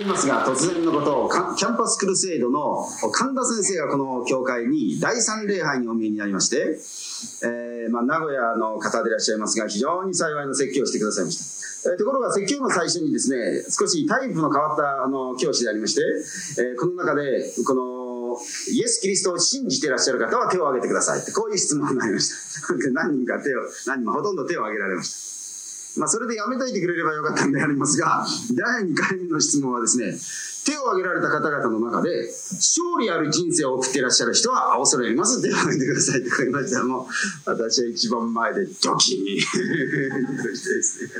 言いますが、突然のことを、キャンパスクルセイドの神田先生がこの教会に第三礼拝にお見えになりまして、えー、まあ、名古屋の方でいらっしゃいますが、非常に幸いの説教をしてくださいました。えー、ところが説教の最初にですね、少しタイプの変わったあの教師でありまして、えー、この中で、このイエス・キリストを信じていらっしゃる方は手を挙げてくださいって、こういう質問がありました。何人か手を、何人もほとんど手を挙げられました。まあ、それでやめといてくれればよかったんでありますが、第2回目の質問はですね、手を挙げられた方々の中で、勝利ある人生を送っていらっしゃる人は、恐れ入ります。手を挙げてくださいって書きました。ら、もう、私は一番前でドキーとしてですね、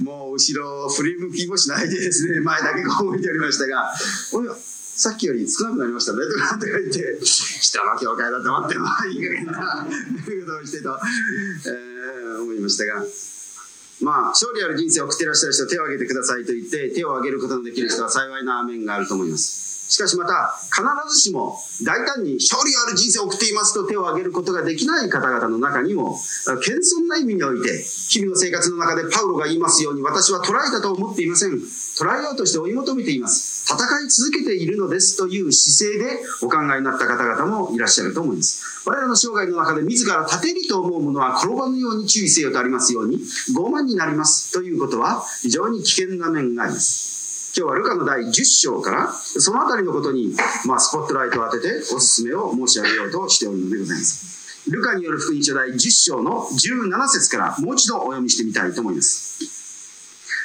もう後ろ振り向きもしないでですね、前だけこう向いておりましたが、さっきより少なくなりましたね。とかって言って、人の教会だと思ってもいい加減な ことをしてと、えー、思いましたが、まあ、勝利ある人生を送っていらっしゃる人、手を挙げてくださいと言って、手を挙げることのできる人は幸いな面があると思います。しかしまた、必ずしも大胆に勝利ある人生を送っていますと手を挙げることができない方々の中にも、謙遜な意味において、日々の生活の中でパウロが言いますように、私は捉えたと思っていません。捉えようとして追い求めています。戦い続けているのですという姿勢でお考えになった方々もいらっしゃると思います。我らの生涯の中で自ら立てりと思うものは転ばぬように注意せよとありますように、傲慢になりますということは非常に危険な面があります。今日はルカの第10章から、そのあたりのことに、まあ、スポットライトを当てておすすめを申し上げようとしておるのでございます。ルカによる福音書第10章の17節からもう一度お読みしてみたいと思います。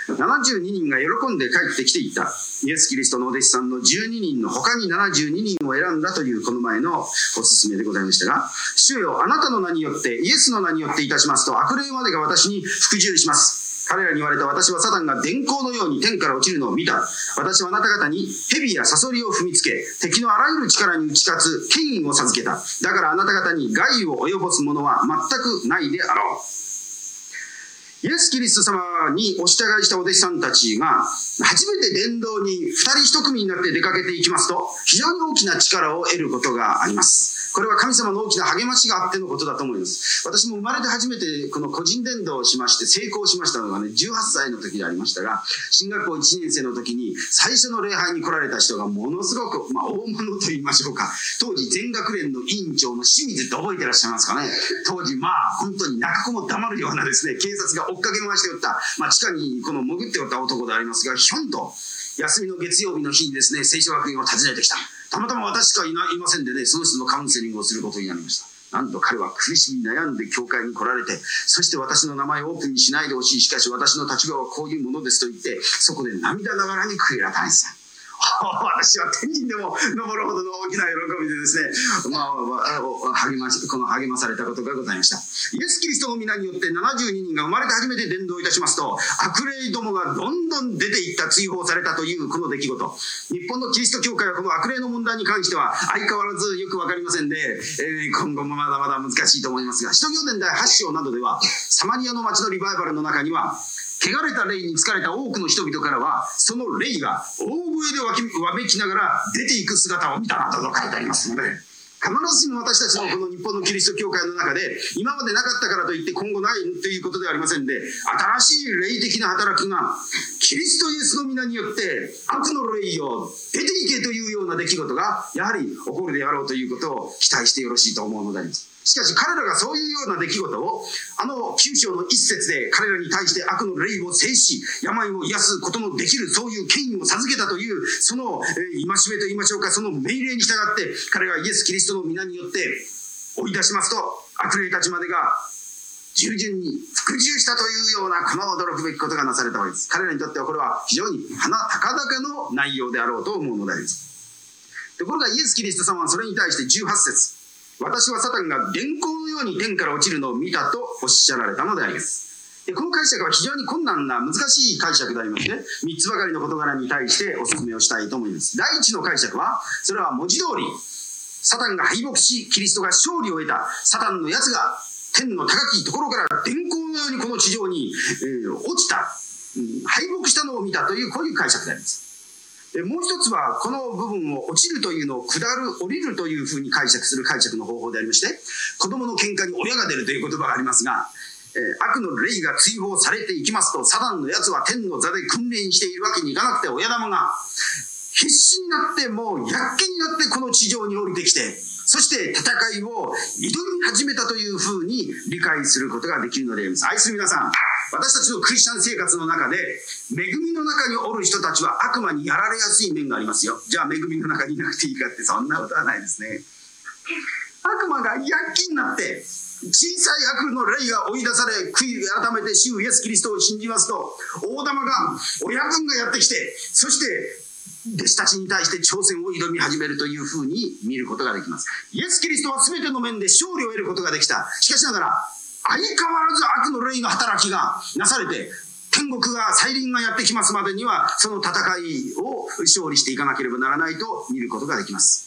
72人が喜んで帰ってきていたイエス・キリストのお弟子さんの12人の他に72人を選んだというこの前のおすすめでございましたが、主よ、あなたの名によって、イエスの名によっていたしますと、悪霊までが私に服従します。彼らに言われた私はサタンが電光のように天から落ちるのを見た。私はあなた方に蛇やサソリを踏みつけ、敵のあらゆる力に打ち勝つ権威を授けた。だからあなた方に害を及ぼすものは全くないであろう。イエス・キリスト様にお従いしたお弟子さんたちが、初めて伝道に二人一組になって出かけていきますと、非常に大きな力を得ることがあります。これは神様の大きな励ましがあってのことだと思います。私も生まれて初めてこの個人伝道をしまして成功しましたのがね、18歳の時でありましたが、進学校1年生の時に最初の礼拝に来られた人がものすごく、まあ大物と言いましょうか、当時全学連の委員長の清水って覚えてらっしゃいますかね。当時まあ本当に泣く子も黙るようなですね、警察が追っかけ回しておった、まあ地下にこの潜っておった男でありますが、ひょんと休みの月曜日の日にですね、聖書学院を訪ねてきた。たまたま私しかいないませんでね、その人のカウンセリングをすることになりました。なんと彼は苦しみ悩んで教会に来られて、そして私の名前をオープンにしないでほしい。しかし私の立場はこういうものですと言って、そこで涙ながらに悔い改めさ。私は天人でも登るほどの大きな喜びでですね、まあ、励まし、この励まされたことがございました。イエス・キリストの皆によって72人が生まれて初めて伝道いたしますと、悪霊どもがどんどん出ていった、追放されたというこの出来事。日本のキリスト教会はこの悪霊の問題に関しては相変わらずよくわかりませんで、えー、今後もまだまだ難しいと思いますが、使徒行伝第8章などでは、サマリアの町のリバイバルの中には、汚れた霊に疲れた多くの人々からは、その霊が大声でわきわめきながら出ていく姿を見たなどと書いてありますので、必ずしも私たちのこの日本のキリスト教会の中で、今までなかったからといって今後ないということではありませんで、新しい霊的な働きが、キリストイエスの皆によって、悪の霊を出ていけというような出来事が、やはり起こるであろうということを期待してよろしいと思うのであります。しかし彼らがそういうような出来事を、あの九章の一節で彼らに対して悪の霊を制し、病を癒すことのできるそういう権威を授けたという、その、えー、戒めと言いましょうか、その命令に従って、彼がイエス・キリストの皆によって追い出しますと、悪霊たちまでが従順に服従したというようなこの驚くべきことがなされたわけです。彼らにとってはこれは非常に鼻高々の内容であろうと思うのであります。ところがイエス・キリスト様はそれに対して18節私はサタンが電光のように天から落ちるのを見たとおっしゃられたのであります。でこの解釈は非常に困難な難しい解釈でありまして、3つばかりの事柄に対してお勧めをしたいと思います。第1の解釈は、それは文字通り、サタンが敗北し、キリストが勝利を得た、サタンのやつが天の高きところから電光のようにこの地上に、えー、落ちた、うん、敗北したのを見たという、こういう解釈であります。もう一つは、この部分を落ちるというのを下る、降りるというふうに解釈する解釈の方法でありまして、子供の喧嘩に親が出るという言葉がありますが、え悪の霊が追放されていきますと、サダンの奴は天の座で訓練しているわけにいかなくて、親玉が必死になってもう躍起になってこの地上に降りてきて、そして戦いを挑み始めたというふうに理解することができるのであります。愛する皆さん、私たちのクリスチャン生活の中で、恵みの中におる人たちは悪魔にやられやすい面がありますよ。じゃあ恵みの中にいなくていいかってそんなことはないですね。悪魔が躍起になって、小さい悪の霊が追い出され、悔い改めて主イエス・キリストを信じますと、大玉が、親分がやってきて、そして、弟子たちに対して挑戦を挑み始めるというふうに見ることができます。イエス・キリストは全ての面で勝利を得ることができた。しかしながら、相変わらず悪の霊の働きがなされて、天国が、再臨がやってきますまでには、その戦いを勝利していかなければならないと見ることができます。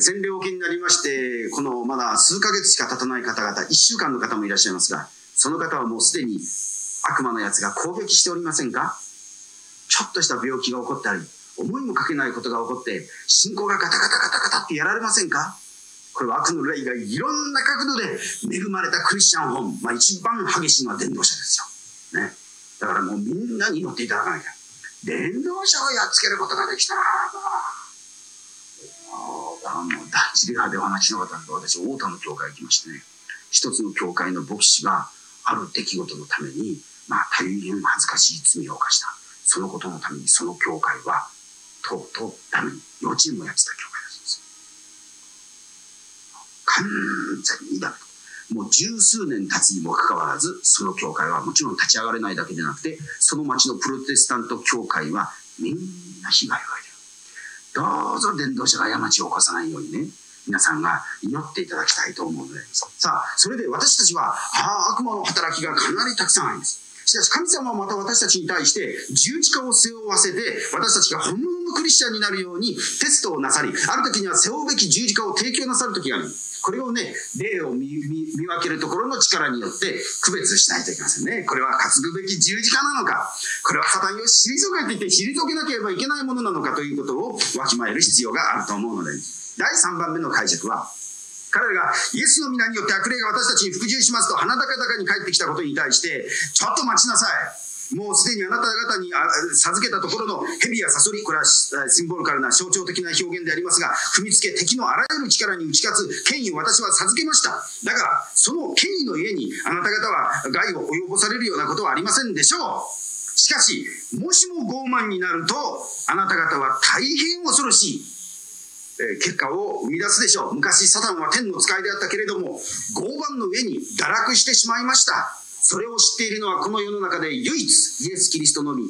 洗礼を受けになりまして、このまだ数ヶ月しか経たない方々、1週間の方もいらっしゃいますが、その方はもうすでに悪魔のやつが攻撃しておりませんかちょっとした病気が起こったり、思いもかけないことが起こって、信仰がガタガタガタガタってやられませんか？これは悪の霊がいろんな角度で恵まれたクリスチャン本、まあ一番激しいのは伝道者ですよ。ね。だからもうみんなに乗っていただかなきゃ。伝道者をやっつけることができたら、あの、第一礼拝でお話しなかったんで、私、大田の教会行きましてね、一つの教会の牧師が、ある出来事のために、まあ、大変恥ずかしい罪を犯した。そのことのために、その教会は、とうとうダメに、幼稚園もやってた教会。完全にダメもう十数年経つにもかかわらず、その教会はもちろん立ち上がれないだけでなくて、その町のプロテスタント教会はみんな被害を受いてる。どうぞ伝道者が過ちを起こさないようにね、皆さんが祈っていただきたいと思うので。さあ、それで私たちは、ああ、悪魔の働きがかなりたくさんあります。しかし神様はまた私たちに対して十字架を背負わせて私たちが本物のクリスチャンになるようにテストをなさりある時には背負うべき十字架を提供なさる時がある。これをね霊を見分けるところの力によって区別しないといけませんね。これは担ぐべき十字架なのか。これはサタンを退けていて退けなければいけないものなのかということをわきまえる必要があると思うので。第3番目の解釈は彼らがイエスの皆によって悪霊が私たちに服従しますと鼻高々に帰ってきたことに対して、ちょっと待ちなさい。もうすでにあなた方に授けたところの蛇やサソリ、これはシンボルカルな象徴的な表現でありますが、踏みつけ敵のあらゆる力に打ち勝つ権威を私は授けました。だから、その権威の家にあなた方は害を及ぼされるようなことはありませんでしょう。しかし、もしも傲慢になると、あなた方は大変恐ろしい。え結果を生み出すでしょう。昔サタンは天の使いであったけれども、傲慢の上に堕落してしまいました。それを知っているのはこの世の中で唯一イエス・キリストのみ。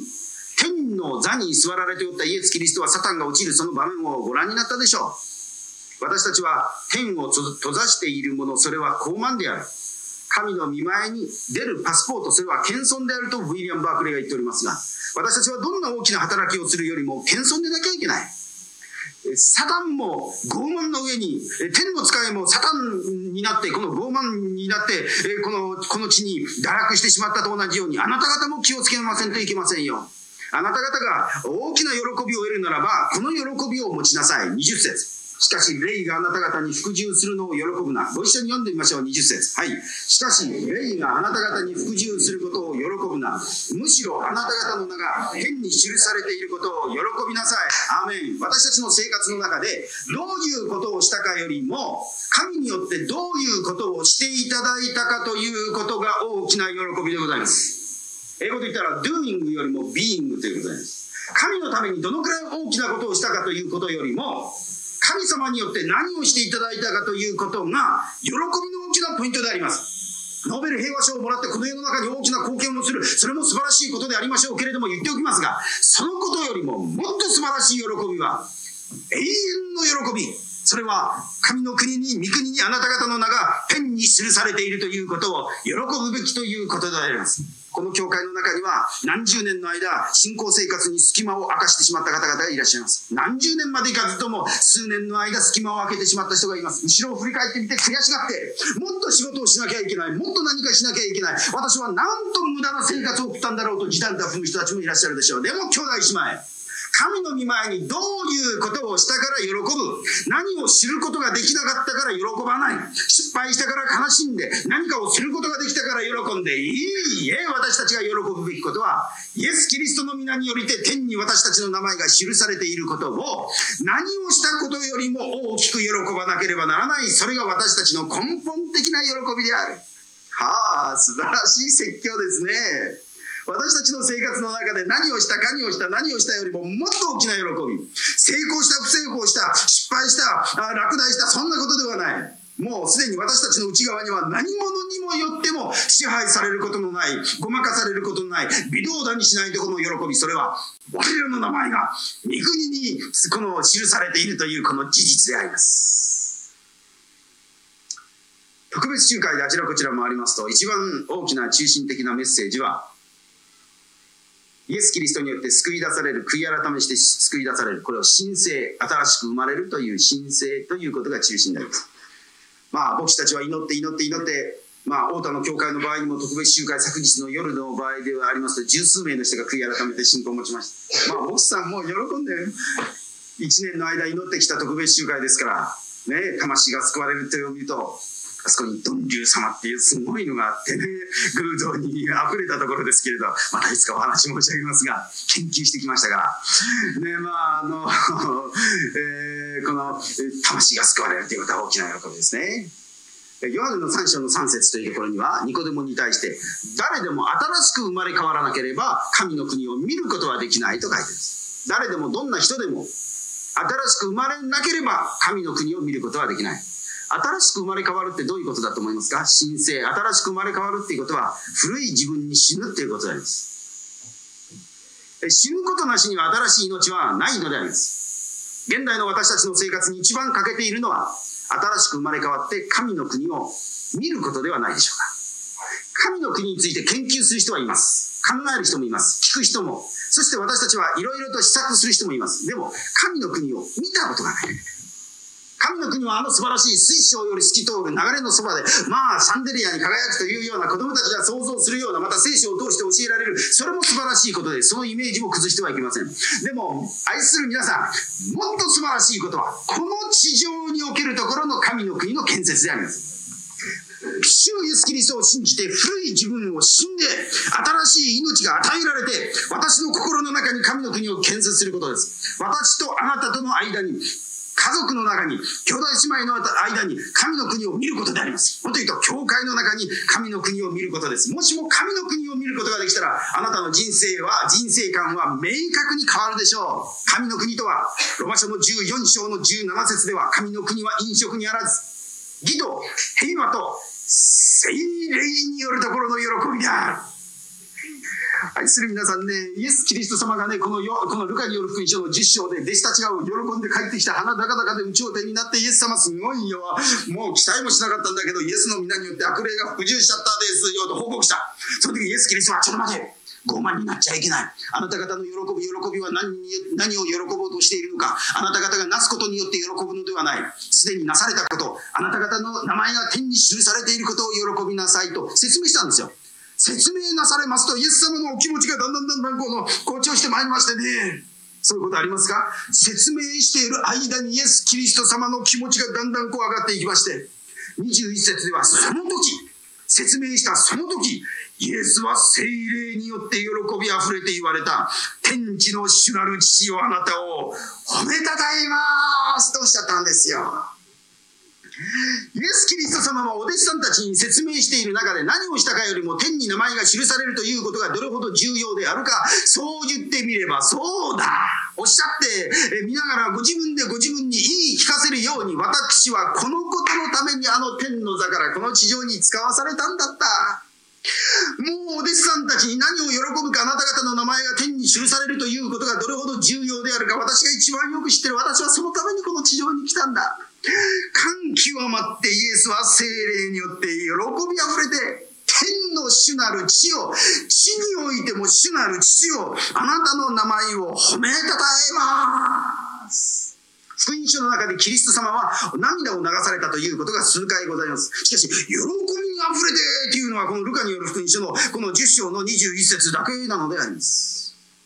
天の座に座られておったイエス・キリストはサタンが落ちるその場面をご覧になったでしょう。私たちは天を閉ざしているもの、それは傲慢である。神の見前に出るパスポート、それは謙遜であるとウィリアム・バークレーが言っておりますが、私たちはどんな大きな働きをするよりも謙遜でなきゃいけない。サタンも傲慢の上に、天の使いもサタンになって、この傲慢になって、この、この地に堕落してしまったと同じように、あなた方も気をつけませんといけませんよ。あなた方が大きな喜びを得るならば、この喜びを持ちなさい。20節。しかし、霊があなた方に服従するのを喜ぶな。ご一緒に読んでみましょう、20節。はい。しかし、霊があなた方に服従することをな。むしろあなた方の名が天に記されていることを喜びなさい。アーメン。私たちの生活の中で、どういうことをしたかよりも、神によってどういうことをしていただいたかということが大きな喜びでございます。英語で言ったら、doing よりも being ということです。神のためにどのくらい大きなことをしたかということよりも、神様によって何をしていただいたかということが、喜びの大きなポイントであります。ノーベル平和賞をもらってこの世の中に大きな貢献をする、それも素晴らしいことでありましょうけれども言っておきますが、そのことよりももっと素晴らしい喜びは、永遠の喜び。それは神の国に、御国にあなた方の名がペンに記されているということを喜ぶべきということであります。この教会の中には何十年の間、信仰生活に隙間を明かしてしまった方々がいらっしゃいます。何十年までいかずとも数年の間隙間を空けてしまった人がいます。後ろを振り返ってみて悔しがって、もっと仕事をしなきゃいけない。もっと何かしなきゃいけない。私はなんと無駄な生活を送ったんだろうと時短で踏む人たちもいらっしゃるでしょう。でも兄弟姉妹、神の御前にどういうことをしたから喜ぶ。何を知ることができなかったから喜ばない。失敗したから悲しんで、何かをすることができたから喜んで、いいえ、私たちが喜ぶべきことは、イエス・キリストの皆によりて天に私たちの名前が記されていることを、何をしたことよりも大きく喜ばなければならない。それが私たちの根本的な喜びである。はあ、素晴らしい説教ですね。私たちの生活の中で何をした、何をした、何をしたよりももっと大きな喜び。成功した、不成功した、失敗した、落第した、そんなことではない。もうすでに私たちの内側には何者にもよっても支配されることのない、ごまかされることのない、微動だにしないところの喜び、それは我らの名前が御国にこの記されているというこの事実であります。特別集会であちらこちら回りますと、一番大きな中心的なメッセージは、イエス・キリストによって救い出される、悔い改めして救い出される、これを神聖、新しく生まれるという神聖ということが中心になります。まあ、牧師たちは祈って祈って祈って、まあ、太田の教会の場合にも特別集会昨日の夜の場合ではありますと、十数名の人が悔い改めて信仰を持ちました。まあ、牧師さんも喜んで、一年の間祈ってきた特別集会ですから、ね、魂が救われるというを見ると、あそこに鈍流様っていうすごいのがあってね、偶像に溢れたところですけれど、またいつかお話申し上げますが、研究してきましたから、ね、まあ、あの、えー、この、魂が救われるということは大きな喜びですね。ヨハネの3章の3節というところには、ニコデモに対して、誰でも新しく生まれ変わらなければ、神の国を見ることはできないと書いてあるんです。誰でもどんな人でも、新しく生まれなければ、神の国を見ることはできない。新しく生まれ変わるってどういうことだと思いますか？神聖。新しく生まれ変わるっていうことは、古い自分に死ぬっていうことであります。死ぬことなしには新しい命はないのであります。現代の私たちの生活に一番欠けているのは、新しく生まれ変わって神の国を見ることではないでしょうか。神の国について研究する人はいます。考える人もいます。聞く人も。そして私たちはいろいろと試作する人もいます。でも、神の国を見たことがない。神の国はあの素晴らしい水晶より透き通る流れのそばで、まあ、シャンデリアに輝くというような子供たちが想像するような、また聖書を通して教えられる、それも素晴らしいことで、そのイメージも崩してはいけません。でも、愛する皆さん、もっと素晴らしいことは、この地上におけるところの神の国の建設であります。主イエス・キリストを信じて古い自分を死んで新しい命が与えられて私の心の中に神の国を建設することです。私とあなたとの間に家族の中に、兄弟姉妹の間に神の国を見ることであります。もっと言うと、教会の中に神の国を見ることです。もしも神の国を見ることができたら、あなたの人生は、人生観は明確に変わるでしょう。神の国とは、ロマ書の14章の17節では、神の国は飲食にあらず、義と平和と精霊によるところの喜びである。愛する皆さんね、イエス・キリスト様がね、このよこのルカによる福音書の10章で弟子たちが喜んで帰ってきた花高々で有頂天になってイエス様すごいよ。もう期待もしなかったんだけど、イエスの皆によって悪霊が服従しちゃったですよと報告した。その時イエス・キリストはちょっと待て。傲慢になっちゃいけない。あなた方の喜ぶ喜びは何何を喜ぼうとしているのか。あなた方がなすことによって喜ぶのではない。すでになされたこと、あなた方の名前が天に記されていることを喜びなさいと説明したんですよ。説明なされますと、イエス様のお気持ちがだんだんだんだんこの、好調してまいりましてね。そういうことありますか？説明している間にイエス・キリスト様の気持ちがだんだんこう上がっていきまして、21節ではその時、説明したその時、イエスは精霊によって喜び溢れて言われた、天地の主なる父よあなたを褒めたたえますとおっしゃったんですよ。イエス・キリスト様はお弟子さんたちに説明している中で何をしたかよりも天に名前が記されるということがどれほど重要であるか、そう言ってみればそうだおっしゃって見ながらご自分でご自分に言い聞かせるように私はこのことのためにあの天の座からこの地上に使わされたんだった。もうお弟子さんたちに何を喜ぶかあなた方の名前が天に記されるということがどれほど重要であるか私が一番よく知ってる私はそのためにこの地上に来たんだ。感極まってイエスは精霊によって喜びあふれて天の主なる地を地においても主なる父をあなたの名前を褒めたたえます福音書の中でキリスト様は涙を流されたということが数回ございます。しかし、喜びに溢れてというのはこのルカによる福音書のこの10章の21節だけなのであります。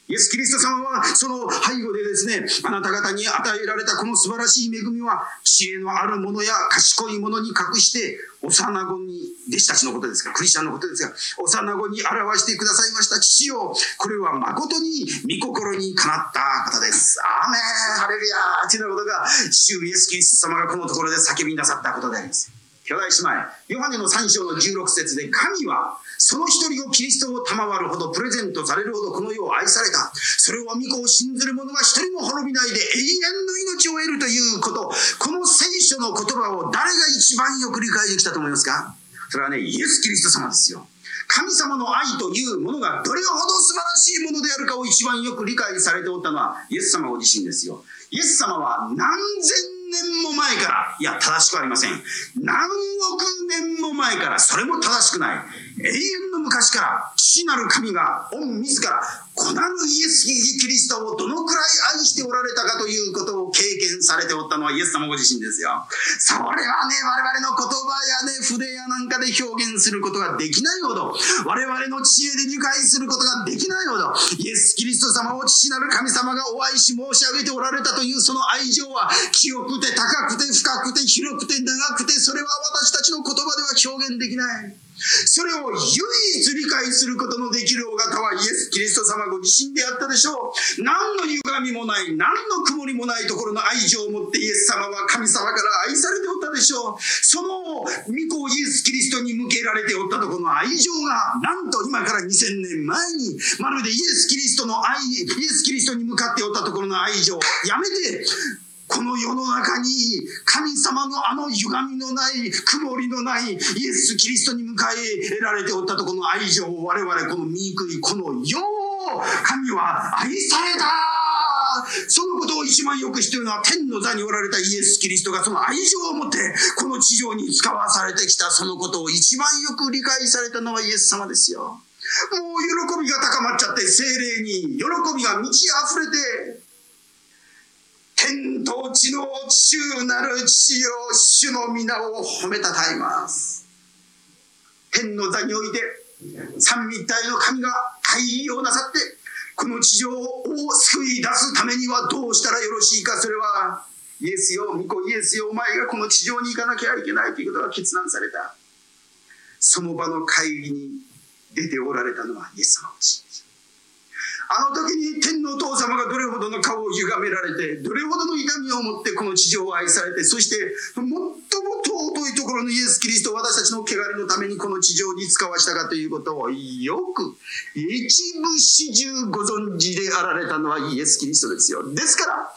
イエス・キリスト様はその背後でですね、あなた方に与えられたこの素晴らしい恵みは、知恵のあるものや賢いものに隠して、幼子に、弟子たちのことですが、クリスチャンのことですが、幼子に表してくださいました父よ、これは誠に御心にかなった方です。アーメンハレルヤーというようなことが、主イエス・キリスト様がこのところで叫びなさったことであります。兄弟姉妹、ヨハネの3章の16節で、神はその一人をキリストを賜るほどプレゼントされるほどこの世を愛された。それは御子を信ずる者が一人も滅びないで永遠の命を得るということ。この聖書の言葉を誰が一番よく理解できたと思いますか？それはね、イエス・キリスト様ですよ。神様の愛というものがどれほど素晴らしいものであるかを一番よく理解されておったのはイエス様ご自身ですよ。イエス様は何千年も前から、いや、正しくありません。何億年も前から、それも正しくない。永遠の昔から、父なる神が、御自ら、子なるイエス・キリストをどのくらい愛しておられたかということを経験されておったのはイエス様ご自身ですよ。それはね、我々の言葉やね、筆やなんかで表現することができないほど、我々の知恵で理解することができないほど、イエス・キリスト様を父なる神様がお愛し申し上げておられたというその愛情は、清くて高くて深くて広くて長くて、それは私たちの言葉では表現できない。それを唯一理解することのできるお方はイエス・キリスト様ご自身であったでしょう。何の歪みもない、何の曇りもないところの愛情を持ってイエス様は神様から愛されておったでしょう。その御子イエス・キリストに向けられておったところの愛情が、なんと今から2000年前に、まるでイエス・キリストの愛、イエス・キリストに向かっておったところの愛情をやめて、この世の中に神様のあの歪みのない曇りのないイエス・キリストに迎えられておったとこの愛情を我々この醜いこの世を神は愛されたそのことを一番よく知っているのは天の座におられたイエス・キリストがその愛情を持ってこの地上に使わされてきたそのことを一番よく理解されたのはイエス様ですよ。もう喜びが高まっちゃって精霊に喜びが満ち溢れて天と地の主なる父よ主の皆を褒めたたえます。天の座において三位一体の神が会議をなさってこの地上を救い出すためにはどうしたらよろしいかそれはイエスよ御子イエスよお前がこの地上に行かなきゃいけないということが決断された。その場の会議に出ておられたのはイエス様ですあの時に天のお父様がどれほどの顔を歪められて、どれほどの痛みを持ってこの地上を愛されて、そして最も尊いところのイエス・キリストを私たちの汚れのためにこの地上に使わしたかということをよく一部始終ご存知であられたのはイエス・キリストですよ。ですから、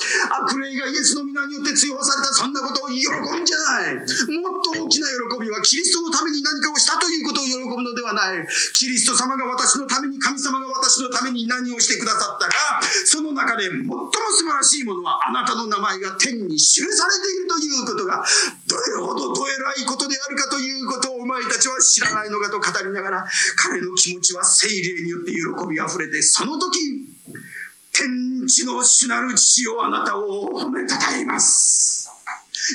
悪霊がイエスの皆によって追放されたそんなことを喜んじゃない。もっと大きな喜びはキリストのために何かをしたということを喜ぶのではない。キリスト様が私のために、神様が私のために何をしてくださったか、その中で最も素晴らしいものは、あなたの名前が天に記されているということが、どれほどどえらいことであるかということをお前たちは知らないのかと語りながら、彼の気持ちは聖霊によって喜びあふれて、その時、天地の主なる父をあなたを褒めたたえます。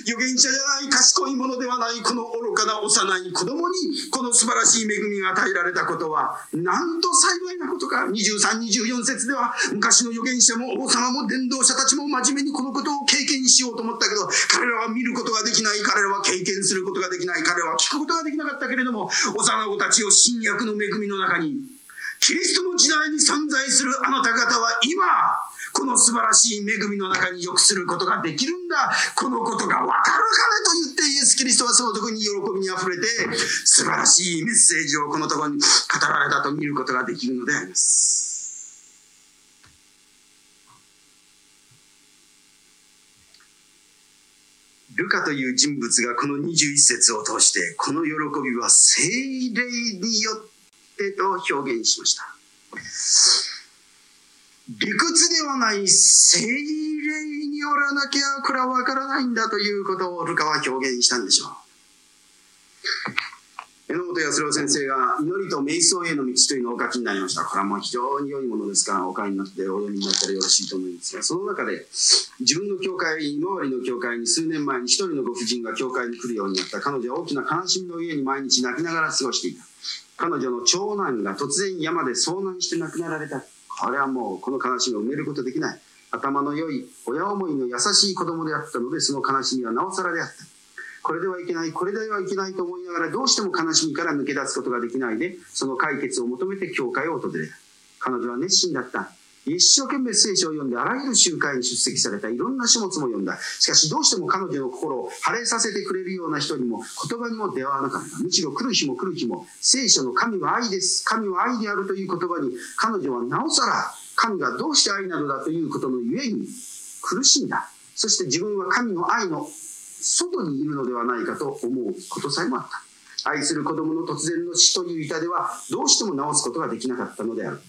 預言者じゃない賢いものではないこの愚かな幼い子供にこの素晴らしい恵みが与えられたことはなんと幸いなことか。2324節では昔の預言者も王様も伝道者たちも真面目にこのことを経験しようと思ったけど彼らは見ることができない。彼らは経験することができない。彼らは聞くことができなかったけれども幼子たちを新約の恵みの中にキリストの時代に存在するあなた方は今この素晴らしい恵みの中に良くすることができるんだ。このことがわかるかねと言ってイエス・キリストはその時に喜びにあふれて素晴らしいメッセージをこのところに語られたと見ることができるのであります。ルカという人物がこの21節を通してこの喜びは聖霊によってと表現しました。理屈ではない精霊によらなきゃこれはわからないんだということをルカは表現したんでしょう。榎本康郎先生が祈りと瞑想への道というのをお書きになりました。これはもう非常に良いものですからお書きになってお読みになったらよろしいと思いますが、その中で自分の教会、今治の教会に数年前に一人のご婦人が教会に来るようになった。彼女は大きな悲しみの家に毎日泣きながら過ごしていた。彼女の長男が突然山で遭難して亡くなられた。これはもうこの悲しみを埋めることできない。頭の良い親思いの優しい子供であったのでその悲しみはなおさらであった。これではいけない。これではいけないと思いながらどうしても悲しみから抜け出すことができないでその解決を求めて教会を訪れた。彼女は熱心だった。一生懸命聖書を読んであらゆる集会に出席されたいろんな書物も読んだ。しかしどうしても彼女の心を晴れさせてくれるような人にも言葉にも出会わなかった。むしろ来る日も来る日も聖書の神は愛です。神は愛であるという言葉に彼女はなおさら神がどうして愛なのだということのゆえに苦しんだ。そして自分は神の愛の外にいるのではないかと思うことさえもあった。愛する子供の突然の死という痛ではどうしても治すことができなかったのである。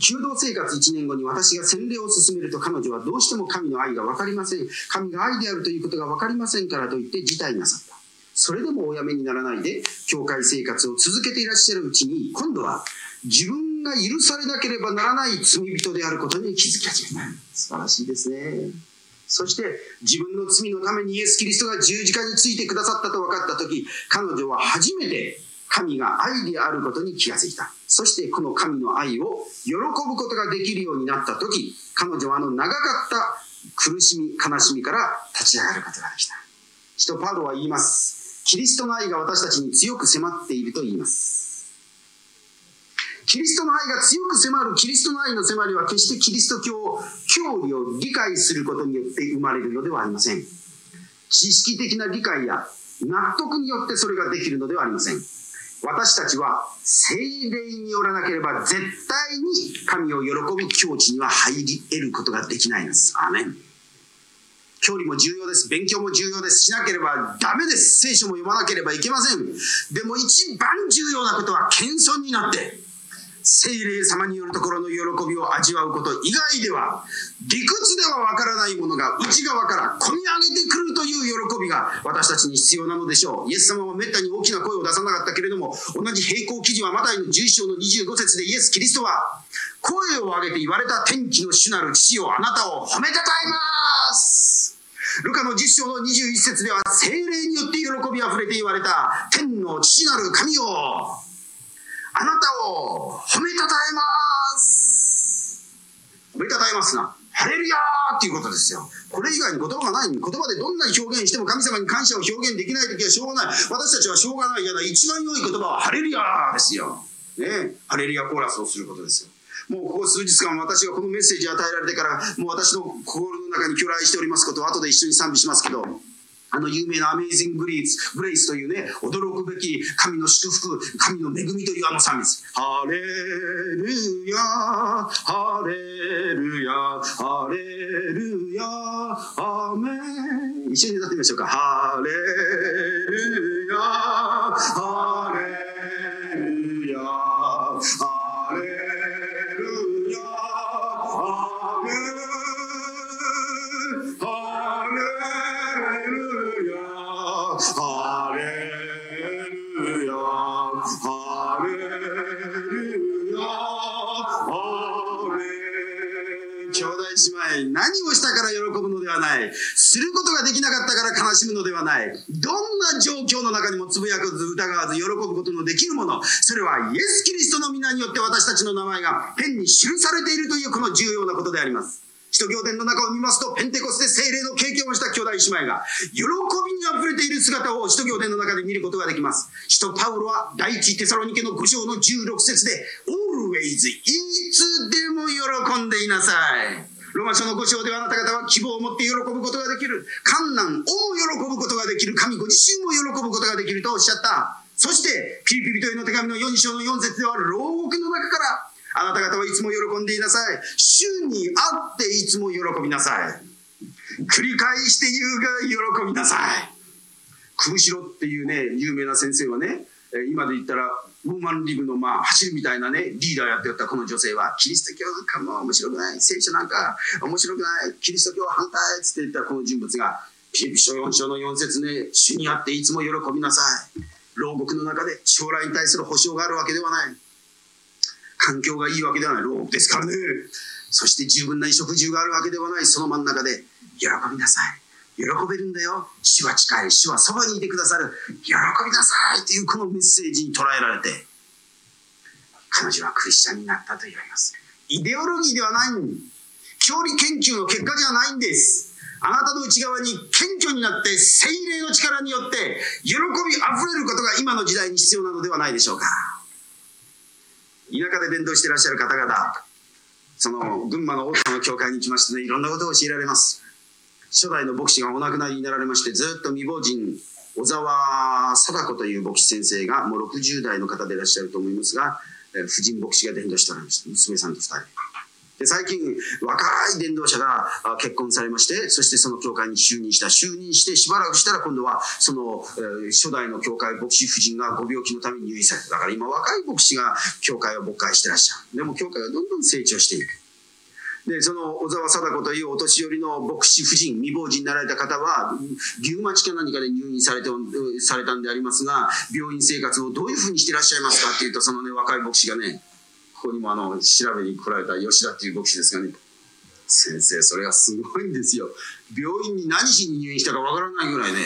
弓道生活1年後に私が洗礼を進めると彼女はどうしても神の愛が分かりません。神が愛であるということが分かりませんからと言って辞退なさった。それでもおやめにならないで教会生活を続けていらっしゃるうちに今度は自分が許されなければならない罪人であることに気づき始めた。素晴らしいですね。そして自分の罪のためにイエス・キリストが十字架についてくださったと分かった時彼女は初めて神が愛であることに気がついた。そしてこの神の愛を喜ぶことができるようになった時彼女はあの長かった苦しみ悲しみから立ち上がることができた。使徒パウロは言います。キリストの愛が私たちに強く迫っていると言います。キリストの愛が強く迫るキリストの愛の迫りは決してキリスト教教理を理解することによって生まれるのではありません。知識的な理解や納得によってそれができるのではありません。私たちは精霊によらなければ絶対に神を喜ぶ境地には入り得ることができないんです。アメン。教理も重要です。勉強も重要です。しなければダメです。聖書も読まなければいけません。でも一番重要なことは謙遜になって。聖霊様によるところの喜びを味わうこと以外では理屈ではわからないものが内側から込み上げてくるという喜びが私たちに必要なのでしょう。イエス様はめったに大きな声を出さなかったけれども同じ並行記事はマタイの11章の25節でイエス・キリストは声を上げて言われた天気の主なる父よあなたを褒めたたえます。ルカの10章の21節では精霊によって喜びあふれて言われた天の父なる神よあなたを褒めたたえます褒めたたえますなハレルヤーっていうことですよ。これ以外に言葉がない言葉でどんな表現しても神様に感謝を表現できない時はしょうがない。私たちはしょうがないやな一番良い言葉はハレルヤーですよ。ねハレルヤコーラスをすることですよ。もうここ数日間私がこのメッセージを与えられてから、もう私の心の中に去来しておりますことを後で一緒に賛美しますけど、あの有名なアメイジング・グレイス、グレイスというね、驚くべき神の祝福、神の恵みというあの賛美です。ハレルヤ、ハレルヤ、ハレルヤ、アメン。一緒に歌ってみましょうか。ハレルヤ、ハレ何をしたから喜ぶのではない。することができなかったから悲しむのではない。どんな状況の中にもつぶやくず疑わず喜ぶことのできるもの。それはイエス・キリストの皆によって私たちの名前がペンに記されているというこの重要なことであります。使徒行伝の中を見ますと、ペンテコステ聖霊の経験をした兄弟姉妹が、喜びに溢れている姿を使徒行伝の中で見ることができます。使徒パウロは第一テサロニケの5章の16節で、always, いつでも喜んでいなさい。ロマ書の5章ではあなた方は希望を持って喜ぶことができる。観難をも喜ぶことができる。神ご自身も喜ぶことができるとおっしゃった。そして、ピリピリとへの手紙の4章の4節では、牢獄の中から、あなた方はいつも喜んでいなさい。主にあっていつも喜びなさい。繰り返して言うが喜びなさい。クムシロっていうね、有名な先生はね、今で言ったら、ウーマンリブのまあ走るみたいなね、リーダーやってたこの女性は、キリスト教なんかも面白くない、聖書なんか面白くない、キリスト教反対っつって言ったこの人物が、ピリピ書4章の4節ね、主にあっていつも喜びなさい。牢獄の中で将来に対する保証があるわけではない。環境がいいわけではない。牢獄ですからね。そして十分な衣食住があるわけではない。その真ん中で喜びなさい。喜べるんだよ主は近い主はそばにいてくださる喜びなさいというこのメッセージに捉えられて彼女はクリスチャンになったと言われますイデオロギーではない教理研究の結果ではないんです。あなたの内側に謙虚になって精霊の力によって喜びあふれることが今の時代に必要なのではないでしょうか。田舎で伝道していらっしゃる方々、その群馬の大田の教会に行きましてね、いろんなことを教えられます。初代の牧師がお亡くなりになられまして、ずっと未亡人、小沢貞子という牧師先生が、もう60代の方でいらっしゃると思いますが、婦人牧師が伝道しておられました。娘さんと2人。で最近、若い伝道者が結婚されまして、そしてその教会に就任した。就任してしばらくしたら今度は、その、えー、初代の教会牧師夫人がご病気のために入院された。だから今若い牧師が教会を牧会してらっしゃる。でも教会はどんどん成長していく。で、その小沢貞子というお年寄りの牧師夫人、未亡人になられた方は、牛町か何かで入院されて、されたんでありますが、病院生活をどういうふうにしてらっしゃいますかっていうと、そのね、若い牧師がね、ここにもあの、調べに来られた吉田っていう牧師ですがね、先生、それがすごいんですよ。病院に何しに入院したかわからないぐらいね、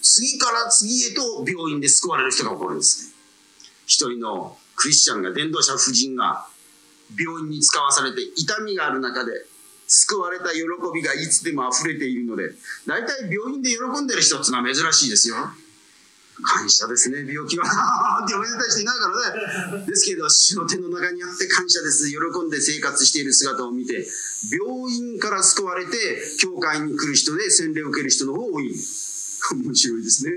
次から次へと病院で救われる人が起こるんですね。一人のクリスチャンが、伝道者夫人が、病院に使わされて痛みがある中で救われた喜びがいつでも溢れているので大体病院で喜んでる人っていうのは珍しいですよ。感謝ですね病気は。っておめでたい人いないからね。ですけど主の手の中にあって感謝です。喜んで生活している姿を見て病院から救われて教会に来る人で洗礼を受ける人の方が多い。面白いですね。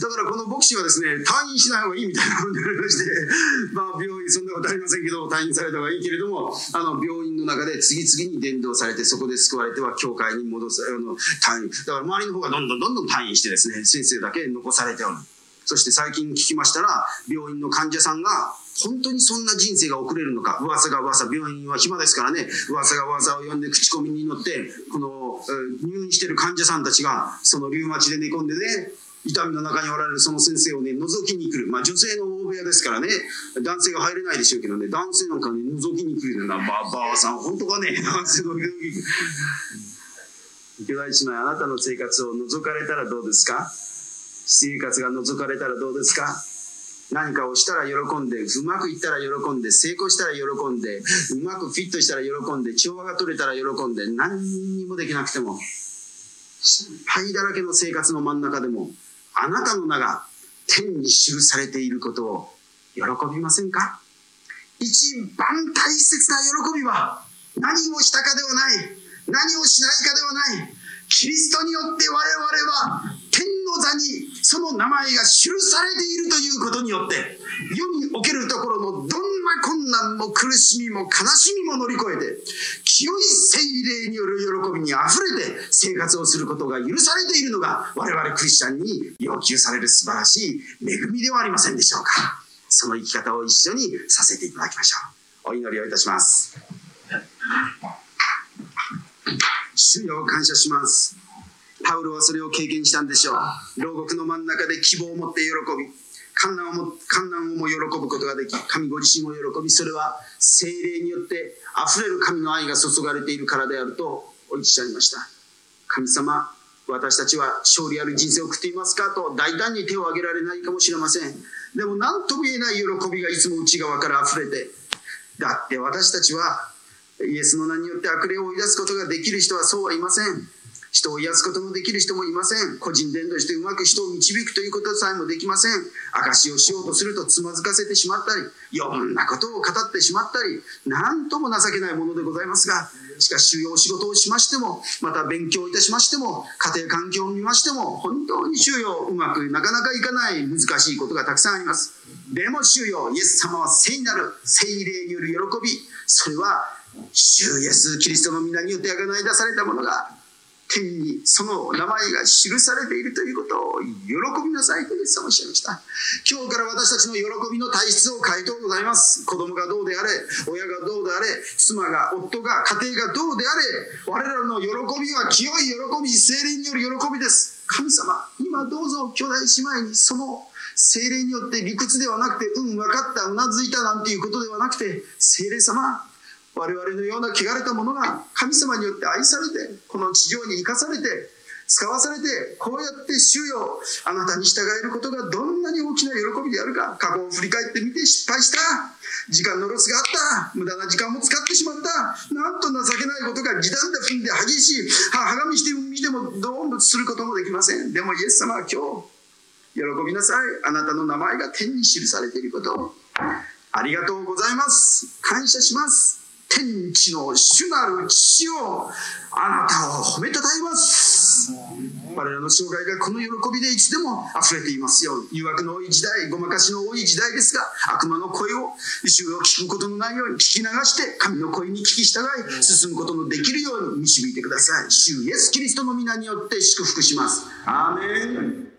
だからこの牧師はですね、退院しない方がいいみたいなことになりまして、まあ病院、そんなことありませんけど、退院された方がいいけれども、あの病院の中で次々に伝道されて、そこで救われては教会に戻す、あの退院。だから周りの方がどんどんどんどん退院してですね、先生だけ残されておる。そして最近聞きましたら、病院の患者さんが、本当にそんな人生が送れるのか、噂が噂、病院は暇ですからね、噂が噂を呼んで口コミに乗って、この、え入院してる患者さんたちが、そのリウマチで寝込んでね、痛みの中におられるその先生をね、覗きに来る。まあ女性の大部屋ですからね、男性が入れないでしょうけどね、男性なんかね、覗きに来るような、ば、ばあさん、本当かね、男性の覗きに来る。兄弟姉妹、あなたの生活を覗かれたらどうですか？私生活が覗かれたらどうですか？何かをしたら喜んで、うまくいったら喜んで、成功したら喜んで、うまくフィットしたら喜んで、調和が取れたら喜んで、何にもできなくても、失敗だらけの生活の真ん中でも、あなたの名が天に記されていることを喜びませんか？一番大切な喜びは、何をしたかではない、何をしないかではない、キリストによって我々は天座にその名前が記されているということによって世におけるところのどんな困難も苦しみも悲しみも乗り越えて清い精霊による喜びにあふれて生活をすることが許されているのが我々クリスチャンに要求される素晴らしい恵みではありませんでしょうか。その生き方を一緒にさせていただきましょう。お祈りをいたします。主よ感謝します。パウロはそれを経験したんでしょう。牢獄の真ん中で希望を持って喜び、観難をも観難をも喜ぶことができ、神ご自身を喜び、それは精霊によって溢れる神の愛が注がれているからであるとおっしゃいました。神様、私たちは勝利ある人生を送っていますかと大胆に手を挙げられないかもしれません。でも何とも言えない喜びがいつも内側から溢れて、だって私たちはイエスの名によって悪霊を追い出すことができる人はそうはいません。人を癒すことのできる人もいません。個人伝道してうまく人を導くということさえもできません。証しをしようとするとつまずかせてしまったり、いろんなことを語ってしまったり、何とも情けないものでございますが、しかし、主要仕事をしましても、また勉強いたしましても、家庭環境を見ましても、本当に主よ、うまくなかなかいかない難しいことがたくさんあります。でも主よ、イエス様は聖なる聖霊による喜び、それは、主イエス・キリストの皆によって贖い出されたものが、天にその名前が記されているということを喜びなさいとイエス様おっしゃいました。今日から私たちの喜びの体質を変えてございます。子供がどうであれ、親がどうであれ、妻が、夫が、家庭がどうであれ、我らの喜びは清い喜び、精霊による喜びです。神様、今どうぞ兄弟姉妹にその精霊によって理屈ではなくて、うん、分かった、うなずいたなんていうことではなくて、精霊様、我々のような汚れた者が神様によって愛されてこの地上に生かされて使わされてこうやって主よあなたに従えることがどんなに大きな喜びであるか過去を振り返ってみて失敗した時間のロスがあった無駄な時間も使ってしまったなんと情けないことが時短で踏んで激しいはがみして見てもどうもすることもできません。でもイエス様は今日喜びなさい。あなたの名前が天に記されていることありがとうございます。感謝します。天地の主なる父をあなたを褒めたたえます。我らの生涯がこの喜びでいつでも溢れていますよう誘惑の多い時代ごまかしの多い時代ですが悪魔の声を主を聞くことのないように聞き流して神の声に聞き従い進むことのできるように導いてください。主イエスキリストの皆によって祝福します。アーメン。